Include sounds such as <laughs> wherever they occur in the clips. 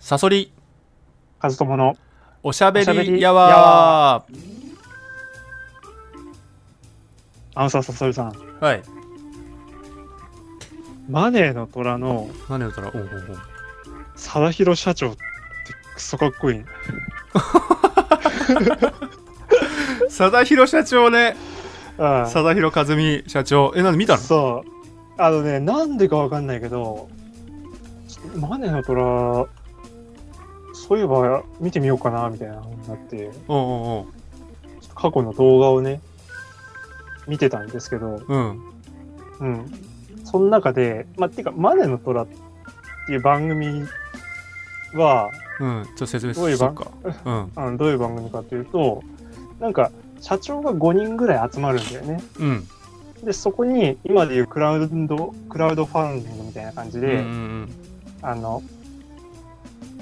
サソリ。カズトモのおしゃべりりやわあのささそりさん。ーはい。マネーの虎の何をったらおうおうおう。貞弘社長ってクソかっこいい。ね貞弘社長ね。うん貞弘和美社長。えなんで見たの？そう。あのねなんでかわかんないけどマネーの虎そういえば見てみようかなみたいなのになっておうおうちょっと過去の動画をね見てたんですけどおううん。うん。その中でまあてかマネーの虎っていう番組はうん。ちょっと説明どういう番しようか。<laughs> うん。あのどういう番組かというとなんか社長が5人ぐらい集まるんだよね。うん。でそこに今でいうクラウドクラウドファンディングみたいな感じで、うんうん。あの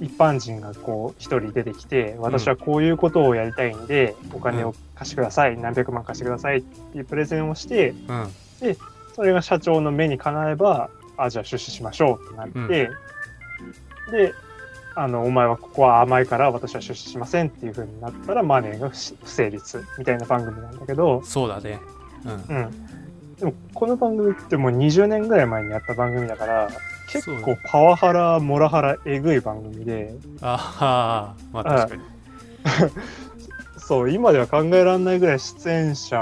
一般人がこう一人出てきて私はこういうことをやりたいんで、お金を貸してください何百万貸してくださいっていうプレゼンをしてうん。うんそれが社長の目にかなえばあじゃあ出資しましょうってなって、であのお前はここは甘いから私は出資しませんっていう風になったらマネーが不不成立みたいな番組なんだけど、そうだね。うん。うん、でもこの番組ってもう20年ぐらい前にやった番組だから結構パワハラモラハラえぐい番組で。ああまあ確かに。<laughs> そう今では考えられないぐらい出演者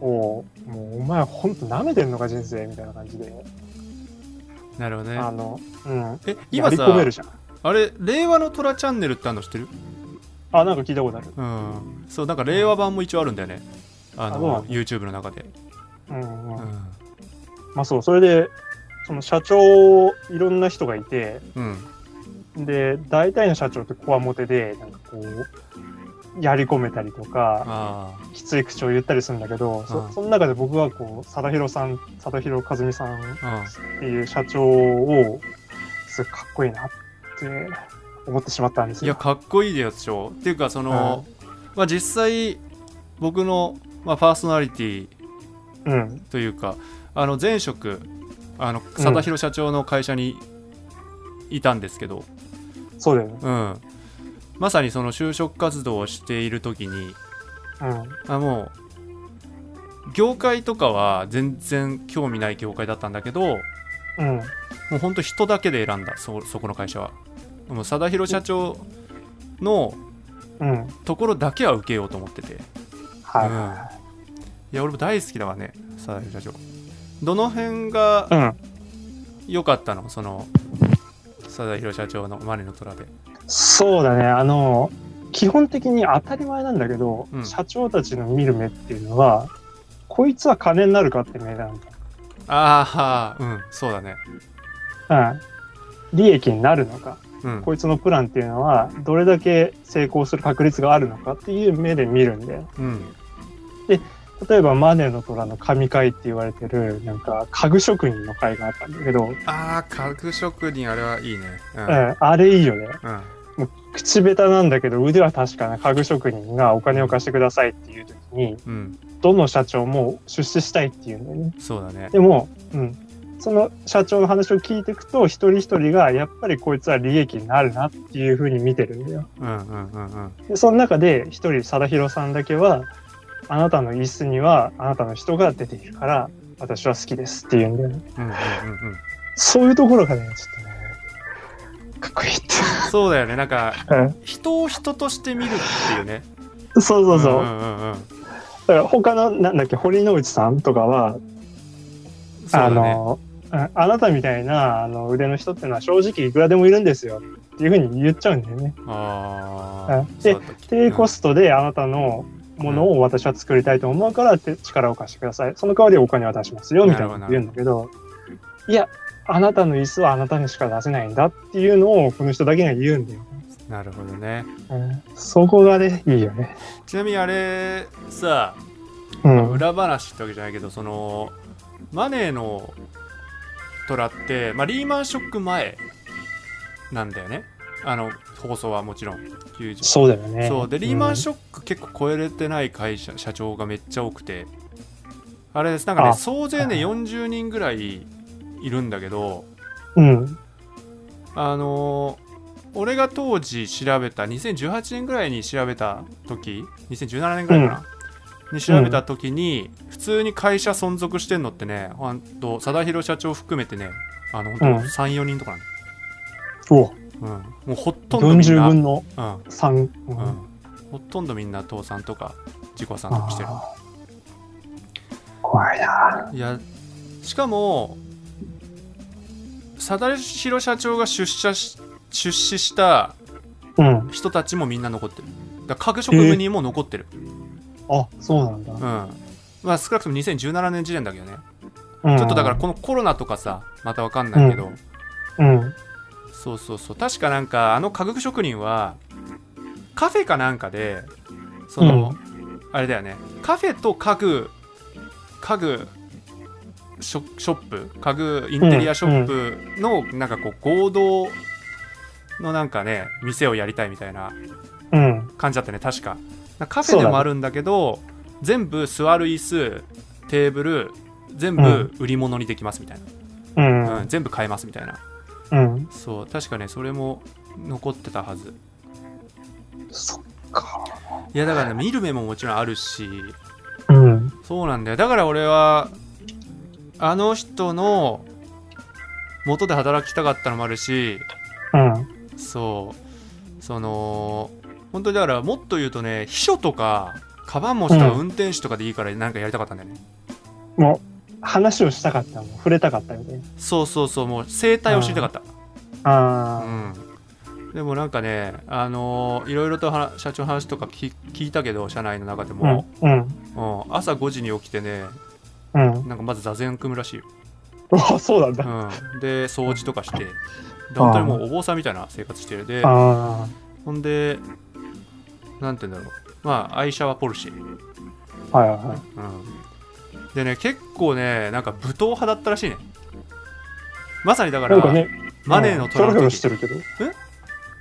をもうお前ほんと舐めてんのか人生みたいな感じで、なるほどね。あの、うん、え今さ込めるじゃん。あれ令和の虎チャンネルってあるの知ってる？あなんか聞いたことある。うん。そうなんか令和版も一応あるんだよね。あのあ YouTube の中で。うんうん。うん。まあそうそれでその社長いろんな人がいてうん。で大体の社長ってこわもてでなんかこうやり込めたりとかあきつい口を言ったりするんだけど、そうん。その中で僕はこう貞弘さん貞弘和美さんあっていう社長をすごいかっこいいなって思ってしまったんですいやよ。かっこいいでしょっていうかその、まあ実際僕の、まあ、パーソナリティうん。というかあの前職あの貞弘社長の会社にいたんですけど、そうだよね。うん。まさにその就職活動をしている時にうん。あもう業界とかは全然興味ない業界だったんだけどうん。もうほんと人だけで選んだそそこの会社は。もう貞弘社長のうん。ところだけは受けようと思ってて。はいうんはい。や俺も大好きだわね貞弘社長どの辺が良かったの？その貞弘社長のマネの虎でそうだね。あの基本的に当たり前なんだけど、うん。社長たちの見る目っていうのはこいつは金になるかって目なんああうん。そうだね。だ。うん。利益になるのか。うん。こいつのプランっていうのはどれだけ成功する確率があるのかっていう目で見るんだよ。うん例えばマネーの虎の神回って言われてるなんか家具職人の回があったんだけど、うん、ああ家具職人あれはいいね。うん。あれいいよね。うん。口下手なんだけど腕は確かな家具職人がお金を貸してくださいっていう時にうん。どの社長も出資したいっていうんだよね。そうだね。でも、うん、その社長の話を聞いていくと一人一人がやっぱりこいつは利益になるなっていうふうに見てるんだよ。うんうんうんうん。でその中で一人貞弘さんだけはあなたの椅子にはあなたの人が出ているから私は好きですっていうんだよね。うんうんうんうん。そういうところがねちょっとねかっこいいって。そうだよね。なんかうん。人を人として見るっていうね。そうそうそう。んうんうんうん。だから他のなんだっけ堀之内さんとかは、ね。のああなたみたいなあの腕の人っていうのは正直いくらでもいるんですよ。っていうふうに言っちゃうんだよね。あで低コストであなたのものを私は作りたいと思うからって力を貸してください。その代わりお金は出しますよみたいなこと言うんだけど、いや、あなたの椅子はあなたにしか出せないんだっていうのをこの人だけが言うんだよ。なるほどねうん、そこがね、いいよね。ちなみにあれさうん。裏話ってわけじゃないけどそのマネーの虎って、まあ、リーマンショック前なんだよねあの放送はもちろん90そうだよね。そう。でリーマンショョック結構超えれてない会社社長がめっちゃ多くて。あれです。なんかねあ総勢ねはい40人ぐらいいるんだけどうん。あのー俺が当時調べた2018年ぐらいに調べた時2017年ぐらいかな、に調べた時に、普通に会社存続してんのってねほんと貞弘社長含めてねあのほんとうん。34人とかなんだお。よ、うん、もうほとんどみん40な、分のうん。3。うん。うん、ほとんどみんな倒産とか自己散とかしてる。怖いな。いやしかも貞弘社長が出社し出資したうん。人たちもみんな残ってる。だから家具職部にも残ってる、あ、そうなんだ。うん。まあ少なくとも2017年時点だけどね、うん。ちょっとだからこのコロナとかさまたわかんないけど、うん。そうそうそう。確かなんかあの家具職人はカフェかなんかでその、あれだよね。カフェと家具家具ショショップ家具インテリアショップのなんかこう合同のなんかね店をやりたいみたいなうん。感じだったね確か。カフェでもあるんだけど全部座る椅子テーブル全部売り物にできますみたいな、うん。うん全部買えますみたいなうん。そう確かねそれも残ってたはずそっか。いやだからね見る目ももちろんあるしうん。そうなんだよだから俺はあの人の元で働きたかったのもあるしうん。そうその本当にだからもっと言うとね秘書とかカバン持ちとかうん運転手とかでいいからなんかやりたかったんだよね、もう、話をしたかったもん。触れたかったよね。そうそうそうもう生態を知りたかったうあんでもなんかねあのーいろいろとは社長の話とか聞聞いたけど社内の中であ。も、うん。うん朝5時に起きてねうん。なんかまず座禅組むらしいよ <laughs> あ、そうなんだ。うん、で掃除とかしてで本当にもうお坊さんみたいな生活してるであほんでなんて言うんだろうまあ愛車はポルシェ、うん、あ。はいはいはい。でね結構ねなんか武闘派だったらしいねまさにだからなんかね、マネーのうんひょろひょろ虎の時してるけど。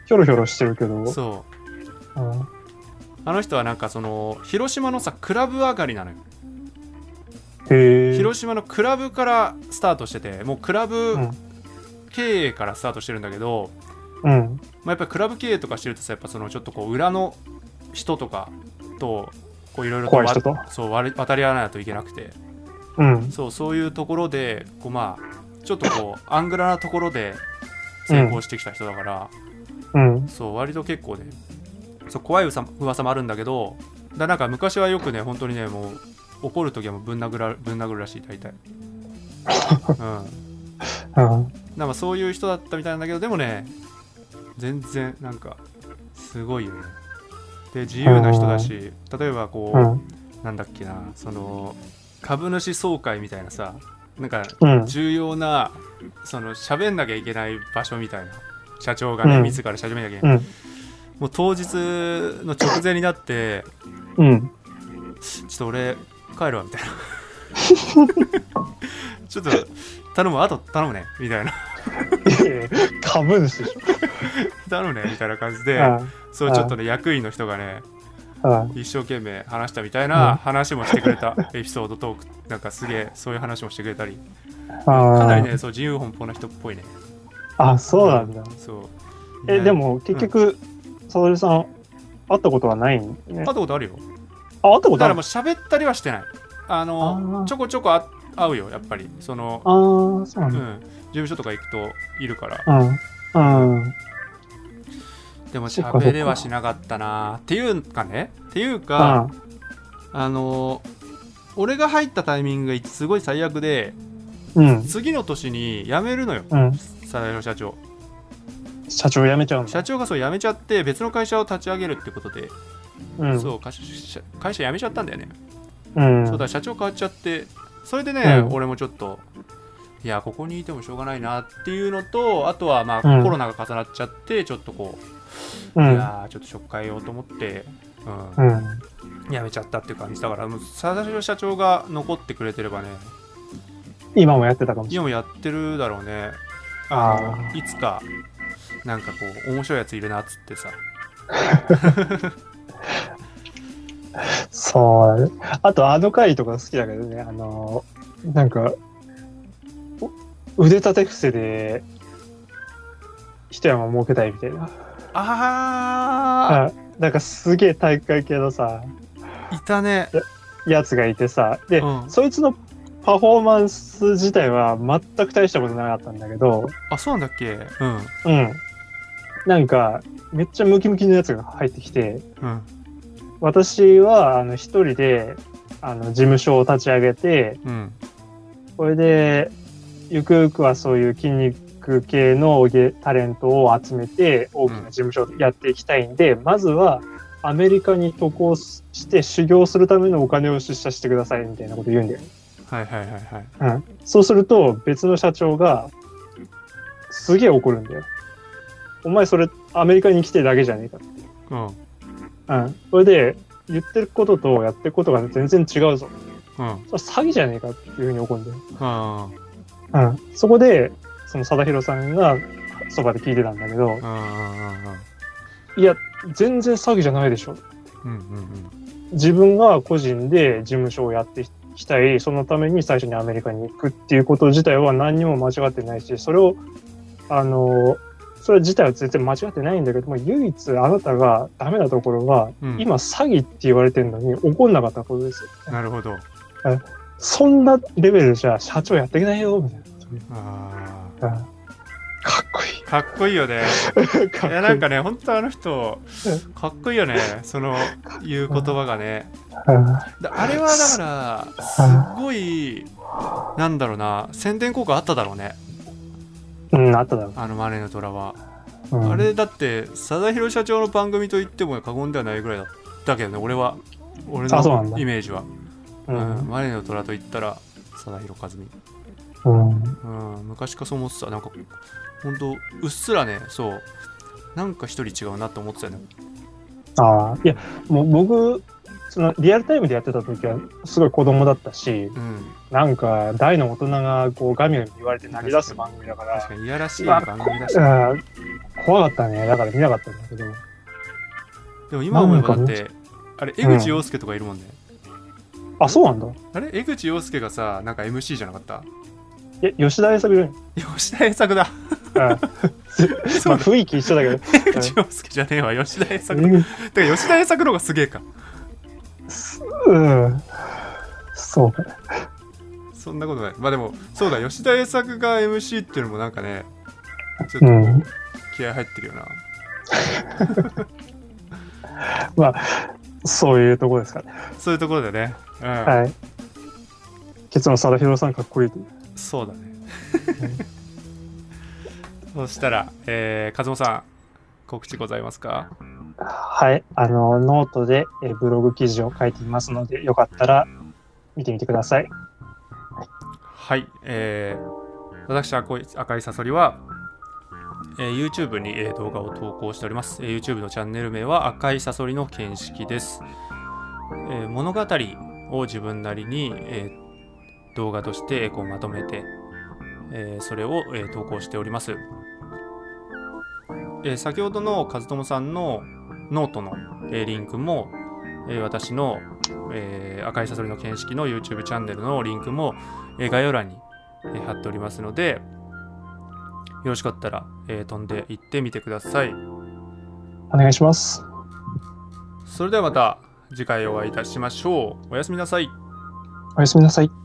ひょろひょろしてるけど。そううんあの人はなんかその広島のさクラブ上がりなのよ。広島のクラブからスタートしててもうクラブうん経営からスタートしてるんだけど、うん。まあ、やっぱりクラブ経営とかしてるとさやっぱそのちょっとこう裏の人とかとこういろいろとそう渡り合わないといけなくて。うん。そうそういうところでこうまあちょっとこう <laughs> アングラなところで成功してきた人だから、うん。そう割と結構ねそう怖い噂噂もあるんだけどだなんか昔はよくね本当にねもう怒る時はもうぶん殴らぶん殴るらしい大体。<laughs> うん。うん。なんかそういう人だったみたいなんだけどでもね全然なんかすごいよねで自由な人だし例えばこう、うん。なんだっけなその株主総会みたいなさなんかうん。重要なその喋んなきゃいけない場所みたいな社長がね、うん自ら喋んなきゃいけない、うん。もう当日の直前になってうん。ちょっと俺帰るわみたいな <laughs> ちょっと頼むあと頼むねみたいな <laughs> 株主でし頼むねみたいな感じょ。であそうちょっとね役員の人がねあ。一生懸命話したみたいうん。な話もしてくれた。<laughs> エピソードトーク。なんかすげえそういう話もしてくれたり。あかなりあ。ねそう自由奔放な人っぽいね。あ、そうなんだ。そう。え、ね。でも結局、サドルさん、会ったことはないんね。会ったことあるよ。あ、会ったことある。だからもう喋ったりはしてない。あのちょこちょこあ会うよやっぱりそのああ、そうなうんんだ。事務所とか行くといるからうん。うん。でも喋れはしなかったなっていうかねっていうかあの俺が入ったタイミングがすごい最悪でうん。次の年に辞めるのようん。佐田の社長社長辞めちゃう。社長がそう辞めちゃって別の会社を立ち上げるってことで、うん。そう会社会社辞めちゃったんだよね、うん。そうだ社長変わっちゃってそれでね、うん俺もちょっといやここにいてもしょうがないなっていうのとあとはまあ、うんコロナが重なっちゃってちょっとこう、うん。いやーちょっと職変えようと思って、うんうん。辞めちゃったっていう感じだからもう佐田社長が残ってくれてればね今もやってたかもしれ今もやってるだろうねあのあーいつかなんかこう面白いやついるなっつってさない。<laughs> そう。あと、あの回とか好きだけどね、あの、なんか、お腕立て伏せで、ひ一山設けたいみたいな。あうんなんかすげえ体育会系のさ、ーいたね。やつがいてさ、で、うん。そいつのパフォーマンス自体は全く大したことなかったんだけど、あそうなんだっけ？うん。うん。なんか、めっちゃムキムキのやつが入ってきて、うん私は、あの、一人で、あの、事務所を立ち上げて、うんこれで、ゆくゆくはそういう筋肉系のゲタレントを集めて、大きな事務所をやっていきたいんで、まずは、アメリカに渡航して修行するためのお金を出社してくださいみたいなこと言うんだよ。はいはいはいはいうん。そうすると、別の社長が、すげえ怒るんだよ。お前それ、アメリカに来てるだけじゃねえかって。うんうん。それで、言ってることとやってることが全然違うぞ。うん詐欺じゃねえかっていうふうに怒るんだよ。あうん。そこで、その貞弘さんがそばで聞いてたんだけどいや、全然詐欺じゃないでしょ。ーうんうん自分が個人で事務所をやっていきたい、そのために最初にアメリカに行くっていうこと自体は何にも間違ってないし、それを、あの、それ自体は全然間違ってないんだけども、唯一あなたがダメなところは、うん。今詐欺って言われてるのに怒んなかったことですよ。うんなるほど。そんなレベルじゃ社長やっていけないよ、みたいあな。うんかっこいーかっこいいよね。<laughs> い。やなんかね本当あの人かっこいいよねその言う言葉がね。あれはだからすっごいなんだろうな宣伝効果あっただろうねうん、あっただろあのマネーの虎は、う。うん。あれだって貞弘社長の番組と言っても過言ではないぐらいだったけどね俺は。俺のイメージは、ううん。ん。マネーの虎と言ったら貞弘和美。うん。うん、昔からそう思ってた。なんか本当うっすらねそう。なんか一人違うなって思ってたよね。ああ、いや、もう僕、そのリアルタイムでやってた時はすごい子供だったし、うん。なんか大の大人がこうガミガミ言われて泣き出す番組だから、確かにいやらしい番組だしうん怖かったね。だから見なかったんだけど。でも今思えばだってあれ江口洋介とかいるもんね、あ、そうなんだ。あれ江口洋介がさなんか MC じゃなかった？え、吉田栄作吉田栄作だ。うん。<laughs> まあ雰囲気一緒だけど。江口洋介じゃねえわ吉田栄作てか吉田栄作の方がすげえかうん。そうか。そんなことないまあでもそうだ吉田栄作が MC っていうのもなんかねちょっとうん気合入ってるよな、<laughs> そういうとこですかね。そういうところでね、うんはい。結論、貞廣さんかっこいいと。そうだね。<laughs> そしたら、えー、和さん、告知ございますか？はい。あの、ノートでブログ記事を書いていますので、よかったら見てみてください。はい、えー、私、赤い赤いサソリは、えー YouTube に、えー動画を投稿しております、えー YouTube のチャンネル名は赤いサソリの見識です。えー物語を自分なりに、えー動画としてえこうまとめて、えーそれを、えー投稿しております。えー先ほどの和友さんのノートの、えーリンクも、えー私の、えー赤いサソリの見識の YouTube チャンネルのリンクも、えー概要欄に、えー貼っておりますので、よろしかったら、えー飛んでいってみてください。お願いします。それではまた次回お会いいたしましょう。おやすみなさい。おやすみなさい。